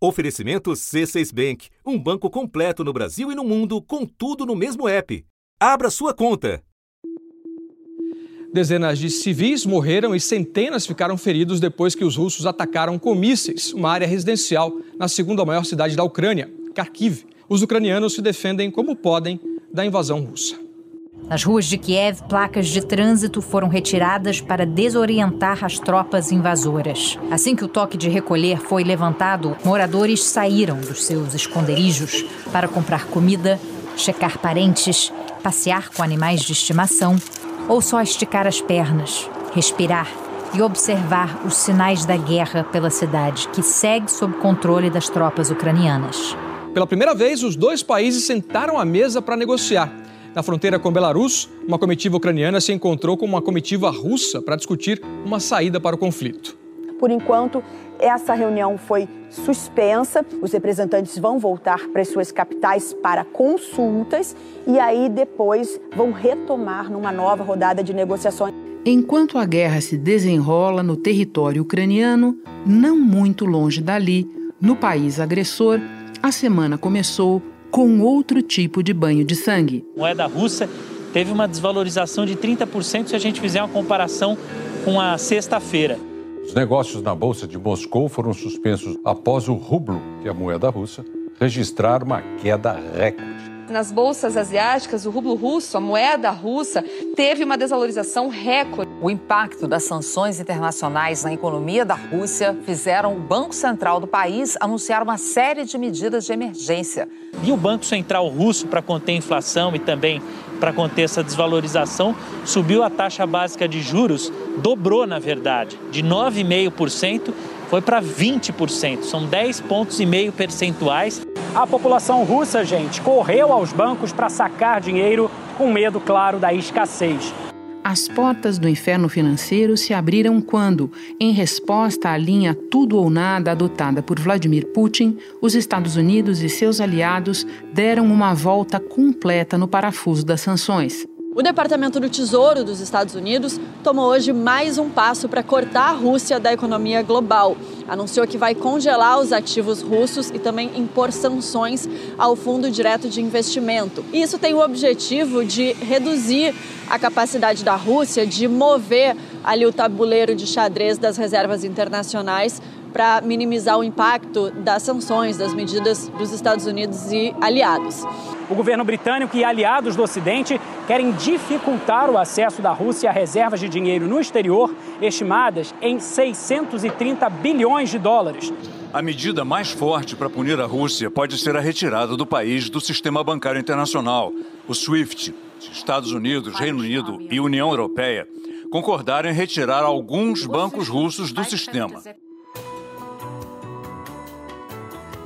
Oferecimento C6 Bank, um banco completo no Brasil e no mundo, com tudo no mesmo app. Abra sua conta. Dezenas de civis morreram e centenas ficaram feridos depois que os russos atacaram com mísseis uma área residencial na segunda maior cidade da Ucrânia, Kharkiv. Os ucranianos se defendem como podem da invasão russa. Nas ruas de Kiev, placas de trânsito foram retiradas para desorientar as tropas invasoras. Assim que o toque de recolher foi levantado, moradores saíram dos seus esconderijos para comprar comida, checar parentes, passear com animais de estimação ou só esticar as pernas, respirar e observar os sinais da guerra pela cidade, que segue sob controle das tropas ucranianas. Pela primeira vez, os dois países sentaram à mesa para negociar. Na fronteira com Belarus, uma comitiva ucraniana se encontrou com uma comitiva russa para discutir uma saída para o conflito. Por enquanto, essa reunião foi suspensa. Os representantes vão voltar para as suas capitais para consultas e aí depois vão retomar numa nova rodada de negociações. Enquanto a guerra se desenrola no território ucraniano, não muito longe dali, no país agressor, a semana começou com outro tipo de banho de sangue. A moeda russa teve uma desvalorização de 30% se a gente fizer uma comparação com a sexta-feira. Os negócios na Bolsa de Moscou foram suspensos após o rublo, que é a moeda russa, registrar uma queda recorde. Nas bolsas asiáticas, o rublo russo, a moeda russa, teve uma desvalorização recorde. O impacto das sanções internacionais na economia da Rússia fizeram o Banco Central do país anunciar uma série de medidas de emergência. E o Banco Central russo, para conter a inflação e também para conter essa desvalorização, subiu a taxa básica de juros, dobrou na verdade, de 9,5% foi para 20%, são 10 pontos e meio percentuais. A população russa, gente, correu aos bancos para sacar dinheiro com medo, claro, da escassez. As portas do inferno financeiro se abriram quando, em resposta à linha tudo ou nada adotada por Vladimir Putin, os Estados Unidos e seus aliados deram uma volta completa no parafuso das sanções. O Departamento do Tesouro dos Estados Unidos tomou hoje mais um passo para cortar a Rússia da economia global. Anunciou que vai congelar os ativos russos e também impor sanções ao Fundo Direto de Investimento. E isso tem o objetivo de reduzir a capacidade da Rússia de mover ali o tabuleiro de xadrez das reservas internacionais para minimizar o impacto das sanções, das medidas dos Estados Unidos e aliados. O governo britânico e aliados do Ocidente querem dificultar o acesso da Rússia a reservas de dinheiro no exterior, estimadas em 630 bilhões de dólares. A medida mais forte para punir a Rússia pode ser a retirada do país do sistema bancário internacional. O SWIFT, Estados Unidos, Reino Unido e União Europeia concordaram em retirar alguns bancos russos do sistema.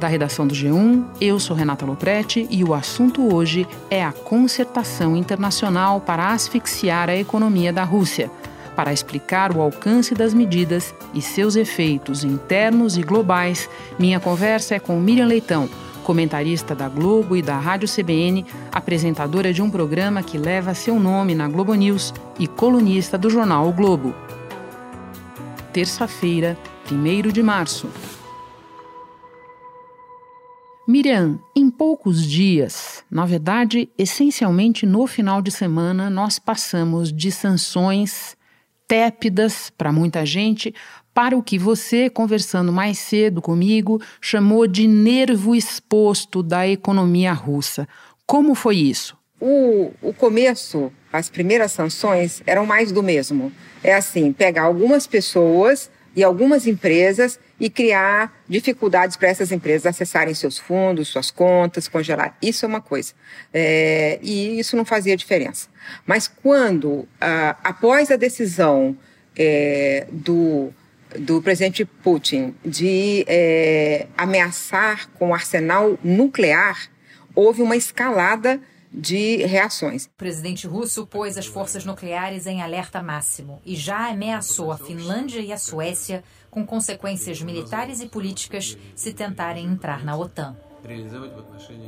Da redação do G1, eu sou Renata Loprete e o assunto hoje é a concertação internacional para asfixiar a economia da Rússia. Para explicar o alcance das medidas e seus efeitos internos e globais, minha conversa é com Miriam Leitão, comentarista da Globo e da Rádio CBN, apresentadora de um programa que leva seu nome na Globo News e colunista do jornal O Globo. Terça-feira, 1 de março. Miriam, em poucos dias, na verdade, essencialmente no final de semana, nós passamos de sanções tépidas para muita gente para o que você, conversando mais cedo comigo, chamou de nervo exposto da economia russa. Como foi isso? O, o começo, as primeiras sanções eram mais do mesmo. É assim, pegar algumas pessoas e algumas empresas e criar dificuldades para essas empresas acessarem seus fundos, suas contas, congelar. Isso é uma coisa. É, e isso não fazia diferença. Mas quando, ah, após a decisão é, do, do presidente Putin de é, ameaçar com arsenal nuclear, houve uma escalada de reações. O presidente russo pôs as forças nucleares em alerta máximo e já ameaçou a Finlândia e a Suécia com consequências militares e políticas se tentarem entrar na OTAN.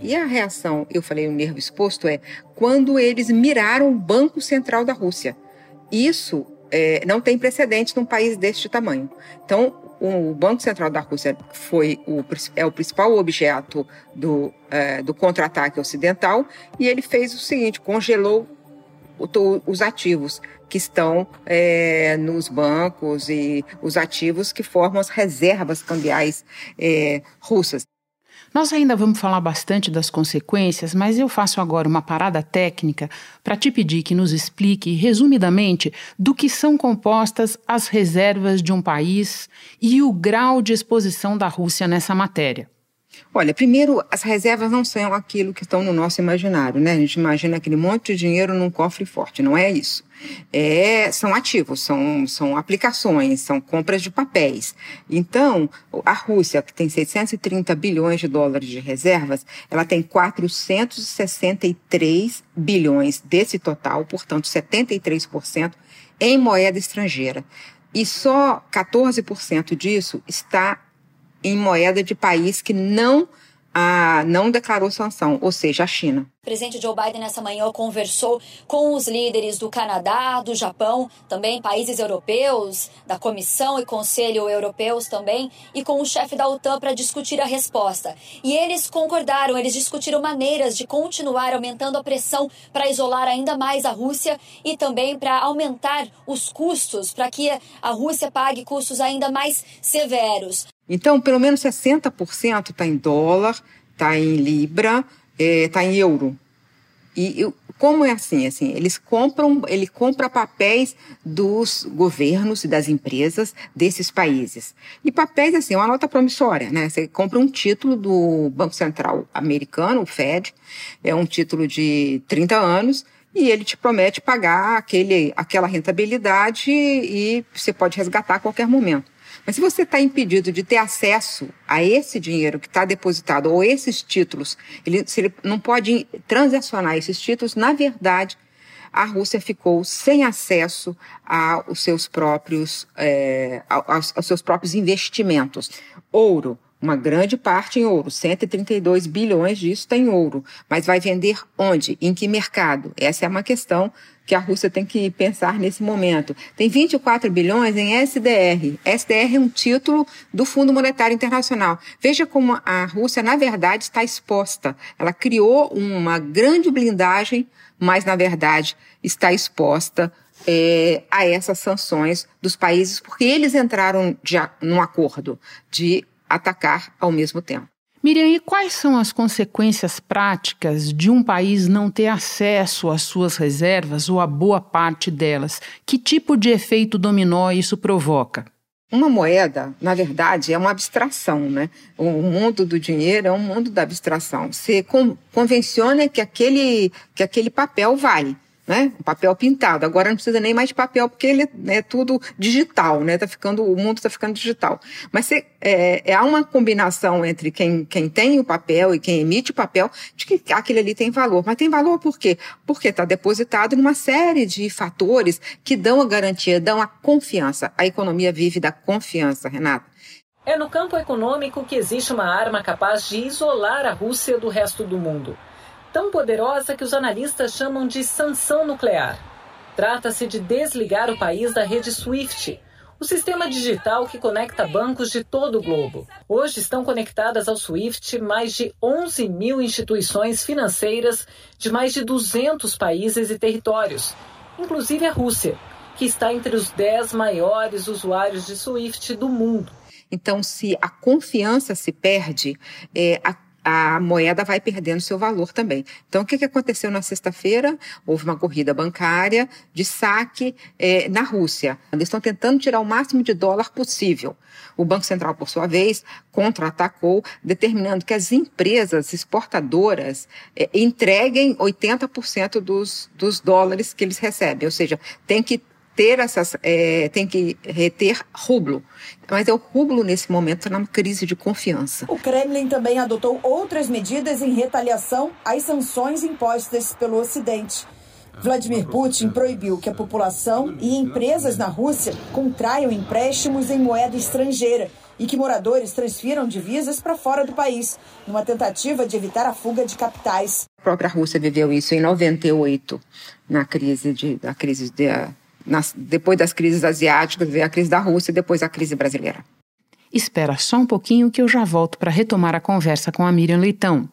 E a reação, eu falei o nervo exposto, é quando eles miraram o Banco Central da Rússia. Isso é, não tem precedente num país deste tamanho. Então, o Banco Central da Rússia foi o, é o principal objeto do, é, do contra-ataque ocidental e ele fez o seguinte: congelou os ativos que estão é, nos bancos e os ativos que formam as reservas cambiais é, russas. Nós ainda vamos falar bastante das consequências, mas eu faço agora uma parada técnica para te pedir que nos explique, resumidamente, do que são compostas as reservas de um país e o grau de exposição da Rússia nessa matéria. Olha, primeiro, as reservas não são aquilo que estão no nosso imaginário, né? A gente imagina aquele monte de dinheiro num cofre forte, não é isso. É, são ativos, são, são aplicações, são compras de papéis. Então, a Rússia, que tem 630 bilhões de dólares de reservas, ela tem 463 bilhões desse total, portanto, 73% em moeda estrangeira. E só 14% disso está em moeda de país que não a, não declarou sanção, ou seja, a China. O presidente Joe Biden nessa manhã conversou com os líderes do Canadá, do Japão, também países europeus, da Comissão e Conselho Europeus também, e com o chefe da OTAN para discutir a resposta. E eles concordaram, eles discutiram maneiras de continuar aumentando a pressão para isolar ainda mais a Rússia e também para aumentar os custos, para que a Rússia pague custos ainda mais severos. Então, pelo menos 60% está em dólar, está em libra, está é, em euro. E como é assim? Assim, eles compram, ele compra papéis dos governos e das empresas desses países. E papéis assim, é uma nota promissória, né? Você compra um título do Banco Central americano, o Fed, é um título de 30 anos e ele te promete pagar aquele, aquela rentabilidade e você pode resgatar a qualquer momento. Mas se você está impedido de ter acesso a esse dinheiro que está depositado ou esses títulos, ele, se ele não pode transacionar esses títulos, na verdade, a Rússia ficou sem acesso aos seus próprios, é, aos, aos seus próprios investimentos. Ouro, uma grande parte em ouro, 132 bilhões disso tem ouro. Mas vai vender onde? Em que mercado? Essa é uma questão que a Rússia tem que pensar nesse momento. Tem 24 bilhões em SDR. SDR é um título do Fundo Monetário Internacional. Veja como a Rússia, na verdade, está exposta. Ela criou uma grande blindagem, mas, na verdade, está exposta é, a essas sanções dos países, porque eles entraram de, num acordo de atacar ao mesmo tempo. Miriam, e quais são as consequências práticas de um país não ter acesso às suas reservas ou a boa parte delas? Que tipo de efeito dominó isso provoca? Uma moeda, na verdade, é uma abstração, né? O mundo do dinheiro é um mundo da abstração. Você convenciona que aquele, que aquele papel vale né? papel pintado. Agora não precisa nem mais de papel porque ele é tudo digital, né? Tá ficando, o mundo está ficando digital. Mas se, é, é, há uma combinação entre quem, quem tem o papel e quem emite o papel de que aquele ali tem valor. Mas tem valor por quê? Porque está depositado numa série de fatores que dão a garantia, dão a confiança. A economia vive da confiança, Renata. É no campo econômico que existe uma arma capaz de isolar a Rússia do resto do mundo tão poderosa que os analistas chamam de sanção nuclear. Trata-se de desligar o país da rede SWIFT, o sistema digital que conecta bancos de todo o globo. Hoje estão conectadas ao SWIFT mais de 11 mil instituições financeiras de mais de 200 países e territórios, inclusive a Rússia, que está entre os 10 maiores usuários de SWIFT do mundo. Então, se a confiança se perde, é, a a moeda vai perdendo seu valor também. Então, o que, que aconteceu na sexta-feira? Houve uma corrida bancária de saque é, na Rússia. Eles estão tentando tirar o máximo de dólar possível. O Banco Central, por sua vez, contra-atacou, determinando que as empresas exportadoras é, entreguem 80% dos, dos dólares que eles recebem. Ou seja, tem que ter essas, é, tem que reter rublo. Mas é o rublo, nesse momento, na crise de confiança. O Kremlin também adotou outras medidas em retaliação às sanções impostas pelo Ocidente. Vladimir Putin proibiu que a população e empresas na Rússia contraiam empréstimos em moeda estrangeira e que moradores transfiram divisas para fora do país, numa tentativa de evitar a fuga de capitais. A própria Rússia viveu isso em 98, na crise de, da crise de, nas, depois das crises asiáticas, veio a crise da Rússia e depois a crise brasileira. Espera só um pouquinho que eu já volto para retomar a conversa com a Miriam Leitão.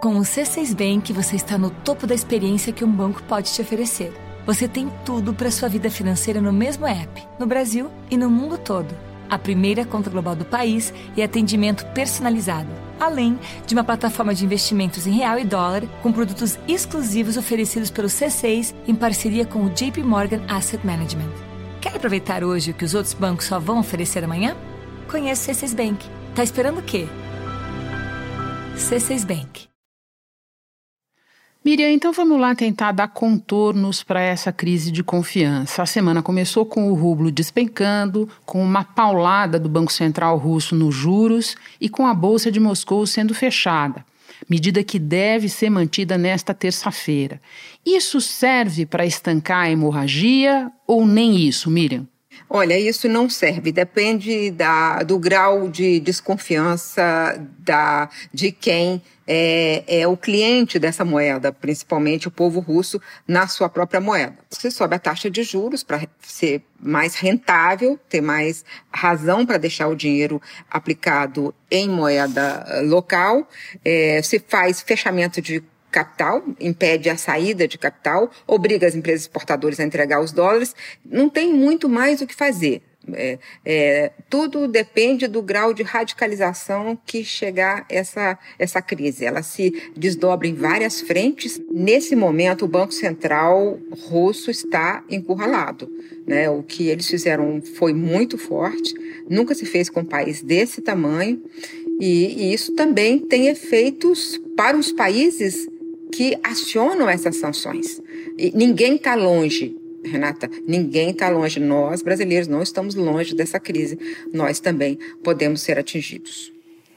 Com o C6 Bank, você está no topo da experiência que um banco pode te oferecer. Você tem tudo para sua vida financeira no mesmo app, no Brasil e no mundo todo. A primeira conta global do país e atendimento personalizado, além de uma plataforma de investimentos em real e dólar com produtos exclusivos oferecidos pelo C6 em parceria com o JP Morgan Asset Management. Quer aproveitar hoje o que os outros bancos só vão oferecer amanhã? Conheça o C6 Bank. Tá esperando o quê? C6 Bank. Miriam, então vamos lá tentar dar contornos para essa crise de confiança. A semana começou com o rublo despencando, com uma paulada do Banco Central russo nos juros e com a Bolsa de Moscou sendo fechada, medida que deve ser mantida nesta terça-feira. Isso serve para estancar a hemorragia ou nem isso, Miriam? Olha, isso não serve, depende da, do grau de desconfiança da, de quem é, é, o cliente dessa moeda, principalmente o povo russo, na sua própria moeda. Você sobe a taxa de juros para ser mais rentável, ter mais razão para deixar o dinheiro aplicado em moeda eh, local. É, você faz fechamento de capital, impede a saída de capital, obriga as empresas exportadoras a entregar os dólares, não tem muito mais o que fazer. É, é, tudo depende do grau de radicalização que chegar essa, essa crise. Ela se desdobra em várias frentes. Nesse momento, o Banco Central russo está encurralado. Né? O que eles fizeram foi muito forte, nunca se fez com um país desse tamanho, e, e isso também tem efeitos para os países que acionam essas sanções. E ninguém está longe, Renata, ninguém está longe. Nós, brasileiros, não estamos longe dessa crise. Nós também podemos ser atingidos.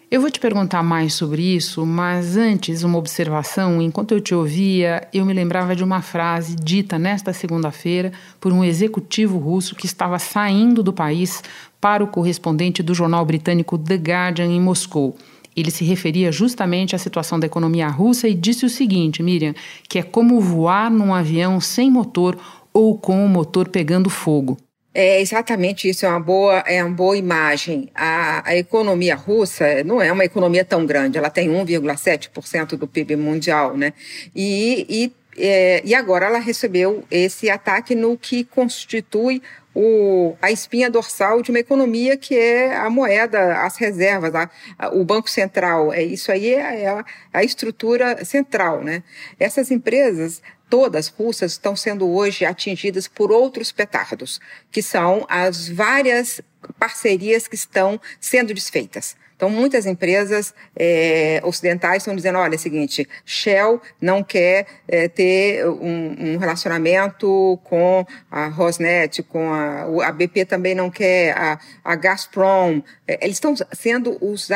Eu vou te perguntar mais sobre isso, mas antes, uma observação. Enquanto eu te ouvia, eu me lembrava de uma frase dita nesta segunda-feira por um executivo russo que estava saindo do país para o correspondente do jornal britânico The Guardian em Moscou. Ele se referia justamente à situação da economia russa e disse o seguinte, Miriam, que é como voar num avião sem motor ou com o motor pegando fogo. É exatamente isso, é uma boa, é uma boa imagem. A, a economia russa não é uma economia tão grande, ela tem 1,7% do PIB mundial, né? E, e, é, e agora ela recebeu esse ataque no que constitui o, a espinha dorsal de uma economia que é a moeda, as reservas, a, a, o Banco Central. É, isso aí é, é a, a estrutura central. Né? Essas empresas todas russas estão sendo hoje atingidas por outros petardos, que são as várias parcerias que estão sendo desfeitas. Então, muitas empresas é, ocidentais estão dizendo: olha, é o seguinte, Shell não quer é, ter um, um, relacionamento com a Rosneft, com a, a BP também não quer, a, a Gazprom. É, eles estão sendo os,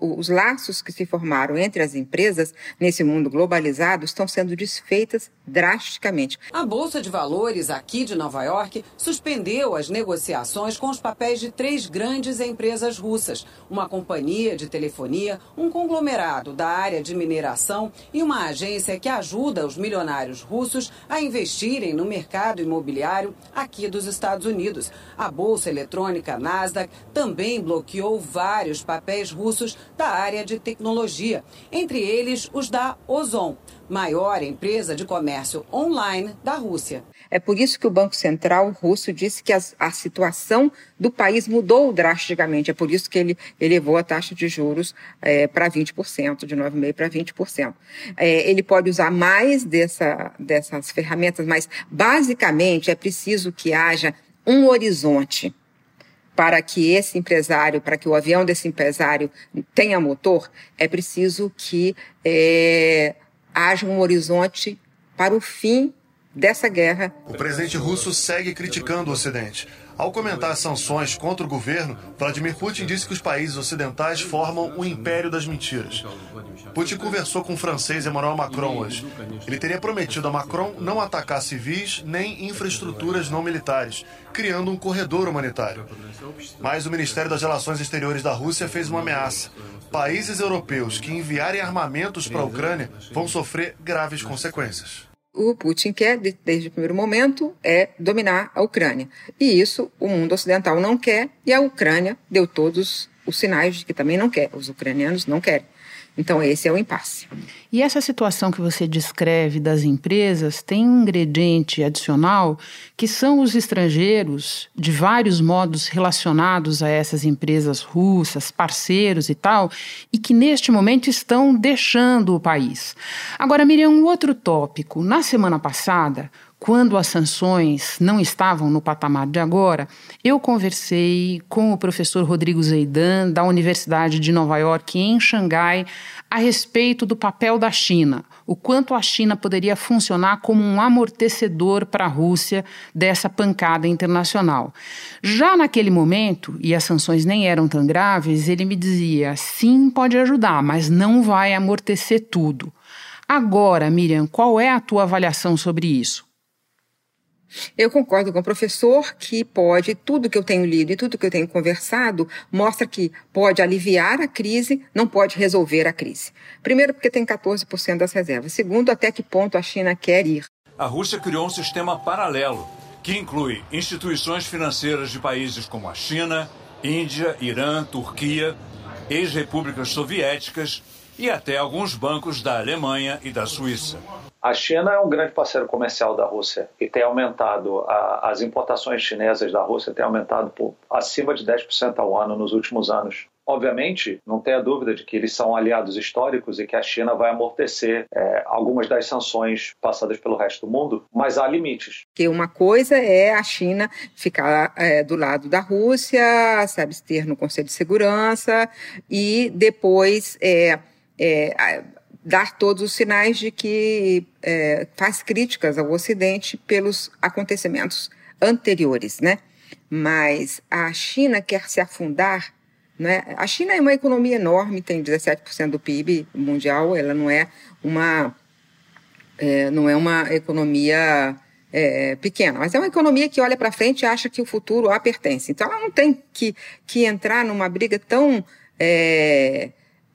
os laços que se formaram entre as empresas nesse mundo globalizado estão sendo desfeitas drasticamente. A Bolsa de Valores aqui de Nova York suspendeu as negociações com os papéis de três grandes empresas russas, uma companhia companhia de telefonia, um conglomerado da área de mineração e uma agência que ajuda os milionários russos a investirem no mercado imobiliário aqui dos Estados Unidos. A bolsa eletrônica Nasdaq também bloqueou vários papéis russos da área de tecnologia, entre eles os da Ozon maior empresa de comércio online da Rússia. É por isso que o Banco Central russo disse que a, a situação do país mudou drasticamente. É por isso que ele elevou a taxa de juros é, para 20%, de 9,5% para 20%. É, ele pode usar mais dessa, dessas ferramentas, mas basicamente é preciso que haja um horizonte para que esse empresário, para que o avião desse empresário tenha motor, é preciso que é, haja um horizonte para o fim dessa guerra. O presidente russo segue criticando o Ocidente. Ao comentar sanções contra o governo, Vladimir Putin disse que os países ocidentais formam o império das mentiras. Putin conversou com o francês Emmanuel Macron hoje. Ele teria prometido a Macron não atacar civis nem infraestruturas não militares, criando um corredor humanitário. Mas o Ministério das Relações Exteriores da Rússia fez uma ameaça. Países europeus que enviarem armamentos para a Ucrânia vão sofrer graves consequências. O Putin quer, desde o primeiro momento, é dominar a Ucrânia. E isso o mundo ocidental não quer, e a Ucrânia deu todos os sinais de que também não quer. Os ucranianos não querem. Então, esse é o impasse. E essa situação que você descreve das empresas tem um ingrediente adicional que são os estrangeiros, de vários modos relacionados a essas empresas russas, parceiros e tal, e que neste momento estão deixando o país. Agora, Miriam, um outro tópico. Na semana passada, quando as sanções não estavam no patamar de agora, eu conversei com o professor Rodrigo Zeidan, da Universidade de Nova York, em Xangai, a respeito do papel da China, o quanto a China poderia funcionar como um amortecedor para a Rússia dessa pancada internacional. Já naquele momento, e as sanções nem eram tão graves, ele me dizia: sim, pode ajudar, mas não vai amortecer tudo. Agora, Miriam, qual é a tua avaliação sobre isso? Eu concordo com o professor que pode, tudo que eu tenho lido e tudo que eu tenho conversado mostra que pode aliviar a crise, não pode resolver a crise. Primeiro, porque tem 14% das reservas. Segundo, até que ponto a China quer ir. A Rússia criou um sistema paralelo que inclui instituições financeiras de países como a China, Índia, Irã, Turquia, ex-repúblicas soviéticas e até alguns bancos da Alemanha e da Suíça. A China é um grande parceiro comercial da Rússia e tem aumentado, a, as importações chinesas da Rússia têm aumentado por acima de 10% ao ano nos últimos anos. Obviamente, não tenha dúvida de que eles são aliados históricos e que a China vai amortecer é, algumas das sanções passadas pelo resto do mundo, mas há limites. Que uma coisa é a China ficar é, do lado da Rússia, se abster no Conselho de Segurança e depois é, é dar todos os sinais de que é, faz críticas ao Ocidente pelos acontecimentos anteriores, né? Mas a China quer se afundar, né? A China é uma economia enorme, tem 17% do PIB mundial, ela não é uma é, não é uma economia é, pequena, mas é uma economia que olha para frente e acha que o futuro a pertence. Então ela não tem que, que entrar numa briga tão é,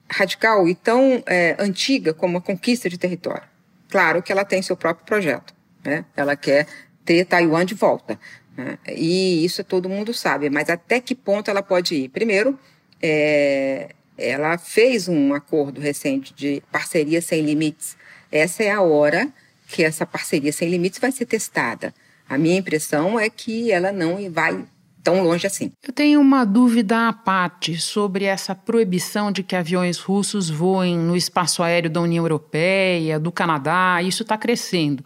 radical e tão é, antiga como a conquista de território. Claro que ela tem seu próprio projeto, né? Ela quer ter Taiwan de volta. Né? E isso todo mundo sabe, mas até que ponto ela pode ir? Primeiro, é, ela fez um acordo recente de parceria sem limites. Essa é a hora que essa parceria sem limites vai ser testada. A minha impressão é que ela não vai tão longe assim. Eu tenho uma dúvida à parte sobre essa proibição de que aviões russos voem no espaço aéreo da União Europeia, do Canadá, isso está crescendo.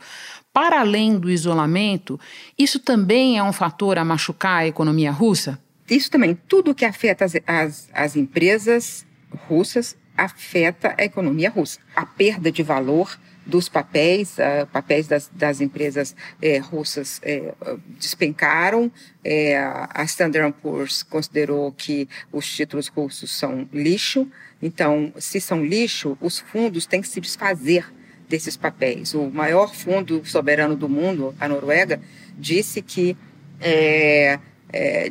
Para além do isolamento, isso também é um fator a machucar a economia russa? Isso também. Tudo que afeta as, as, as empresas russas afeta a economia russa. A perda de valor dos papéis, uh, papéis das, das empresas eh, russas eh, despencaram. Eh, a Standard Poor's considerou que os títulos russos são lixo. Então, se são lixo, os fundos têm que se desfazer desses papéis. O maior fundo soberano do mundo, a Noruega, disse que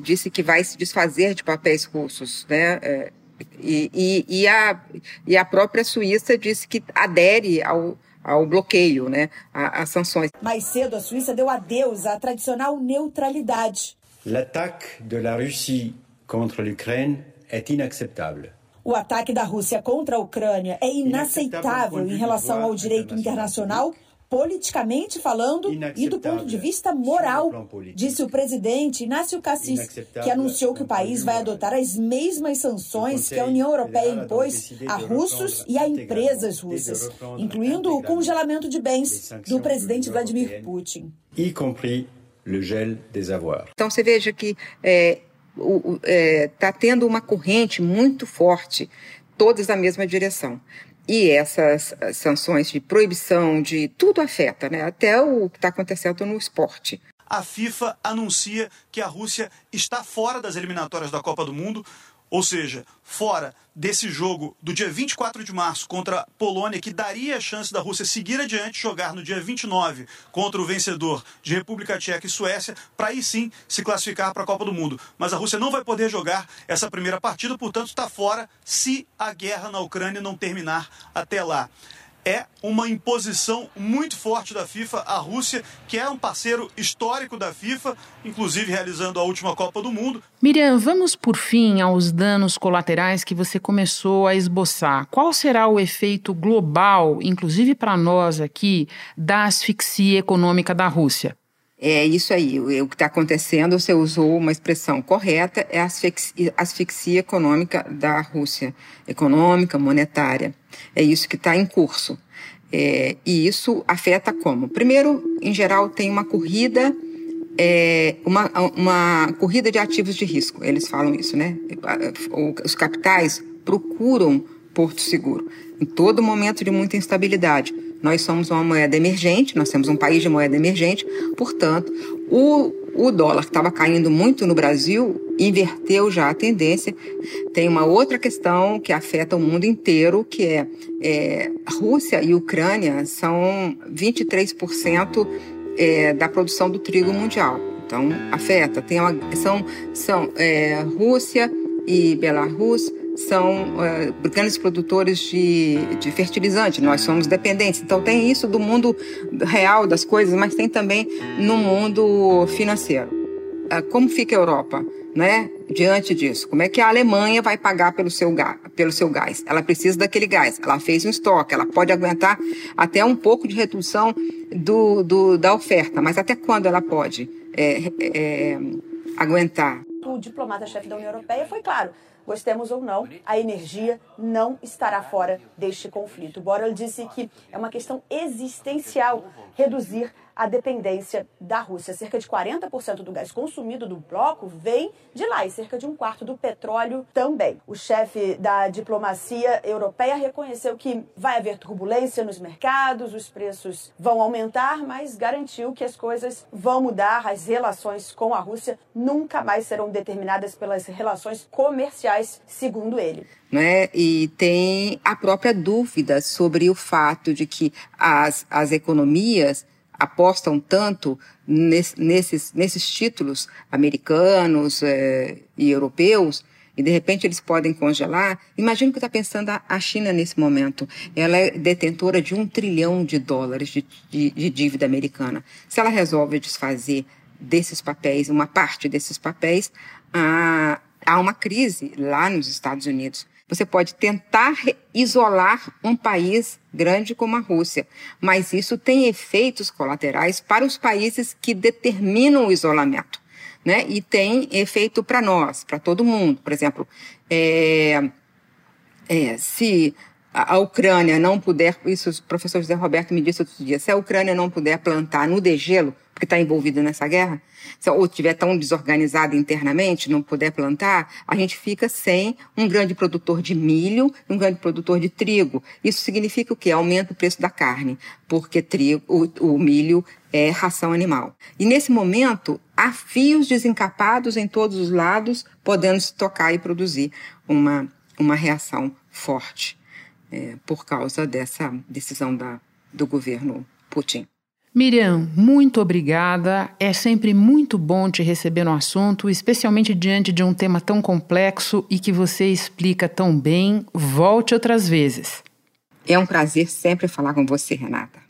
disse que vai se desfazer de papéis russos, né? E, e, e, a, e a própria Suíça disse que adere ao, ao bloqueio, né, às sanções. Mais cedo, a Suíça deu adeus à tradicional neutralidade. L'attaque de la Russie contre l'Ukraine est inacceptable. O ataque da Rússia contra a Ucrânia é inaceitável em relação ao direito internacional politicamente falando e do ponto de vista moral, disse o presidente Inácio Cassis, que anunciou que o país vai adotar as mesmas sanções que a União Europeia impôs a russos e a empresas russas, incluindo o congelamento de bens do presidente Vladimir Putin. Então você veja que é, está é, tá tendo uma corrente muito forte, todas na mesma direção. E essas sanções de proibição de tudo afeta, né? Até o que está acontecendo no esporte. A FIFA anuncia que a Rússia está fora das eliminatórias da Copa do Mundo ou seja, fora desse jogo do dia 24 de março contra a Polônia, que daria a chance da Rússia seguir adiante, jogar no dia 29 contra o vencedor de República Tcheca e Suécia, para aí sim se classificar para a Copa do Mundo. Mas a Rússia não vai poder jogar essa primeira partida, portanto está fora se a guerra na Ucrânia não terminar até lá. É uma imposição muito forte da FIFA à Rússia, que é um parceiro histórico da FIFA, inclusive realizando a última Copa do Mundo. Miriam, vamos por fim aos danos colaterais que você começou a esboçar. Qual será o efeito global, inclusive para nós aqui, da asfixia econômica da Rússia? É isso aí. O que está acontecendo, você usou uma expressão correta, é a asfixia, asfixia econômica da Rússia. Econômica, monetária. É isso que está em curso. É, e isso afeta como? Primeiro, em geral, tem uma corrida, é, uma, uma corrida de ativos de risco. Eles falam isso, né? Os capitais procuram Porto Seguro em todo momento de muita instabilidade. Nós somos uma moeda emergente, nós temos um país de moeda emergente, portanto, o, o dólar que estava caindo muito no Brasil inverteu já a tendência. Tem uma outra questão que afeta o mundo inteiro, que é, é Rússia e Ucrânia são 23% é, da produção do trigo mundial. Então, afeta. Tem uma, são são é, Rússia e Belarus são uh, grandes produtores de, de fertilizante, nós somos dependentes. Então tem isso do mundo real das coisas, mas tem também no mundo financeiro. Uh, como fica a Europa? Né, diante disso, como é que a Alemanha vai pagar pelo seu, pelo seu gás? Ela precisa daquele gás, ela fez um estoque, ela pode aguentar até um pouco de redução do, do da oferta, mas até quando ela pode é, é, aguentar? O diplomata-chefe da União Europeia foi claro gostemos ou não, a energia não estará fora deste conflito. Borrell disse que é uma questão existencial reduzir a dependência da Rússia. Cerca de 40% do gás consumido do bloco vem de lá e cerca de um quarto do petróleo também. O chefe da diplomacia europeia reconheceu que vai haver turbulência nos mercados, os preços vão aumentar, mas garantiu que as coisas vão mudar. As relações com a Rússia nunca mais serão determinadas pelas relações comerciais, segundo ele. Né? E tem a própria dúvida sobre o fato de que as, as economias apostam tanto nesses, nesses títulos americanos é, e europeus, e de repente eles podem congelar. Imagina o que está pensando a, China nesse momento. Ela é detentora de um trilhão de dólares de, de, de dívida americana. Se ela resolve desfazer desses papéis, uma parte desses papéis, há, há uma crise lá nos Estados Unidos. Você pode tentar isolar um país grande como a Rússia, mas isso tem efeitos colaterais para os países que determinam o isolamento. Né? E tem efeito para nós, para todo mundo. Por exemplo, é, é, se a Ucrânia não puder, isso o professor José Roberto me disse outro dia, se a Ucrânia não puder plantar no degelo, porque está envolvida nessa guerra, ou estiver tão desorganizada internamente, não puder plantar, a gente fica sem um grande produtor de milho um grande produtor de trigo. Isso significa o quê? Aumenta o preço da carne, porque trigo, o, o milho é ração animal. E nesse momento, há fios desencapados em todos os lados, podendo se tocar e produzir uma, uma reação forte é, por causa dessa decisão da, do governo Putin. Miriam, muito obrigada. É sempre muito bom te receber no assunto, especialmente diante de um tema tão complexo e que você explica tão bem. Volte outras vezes. É um prazer sempre falar com você, Renata.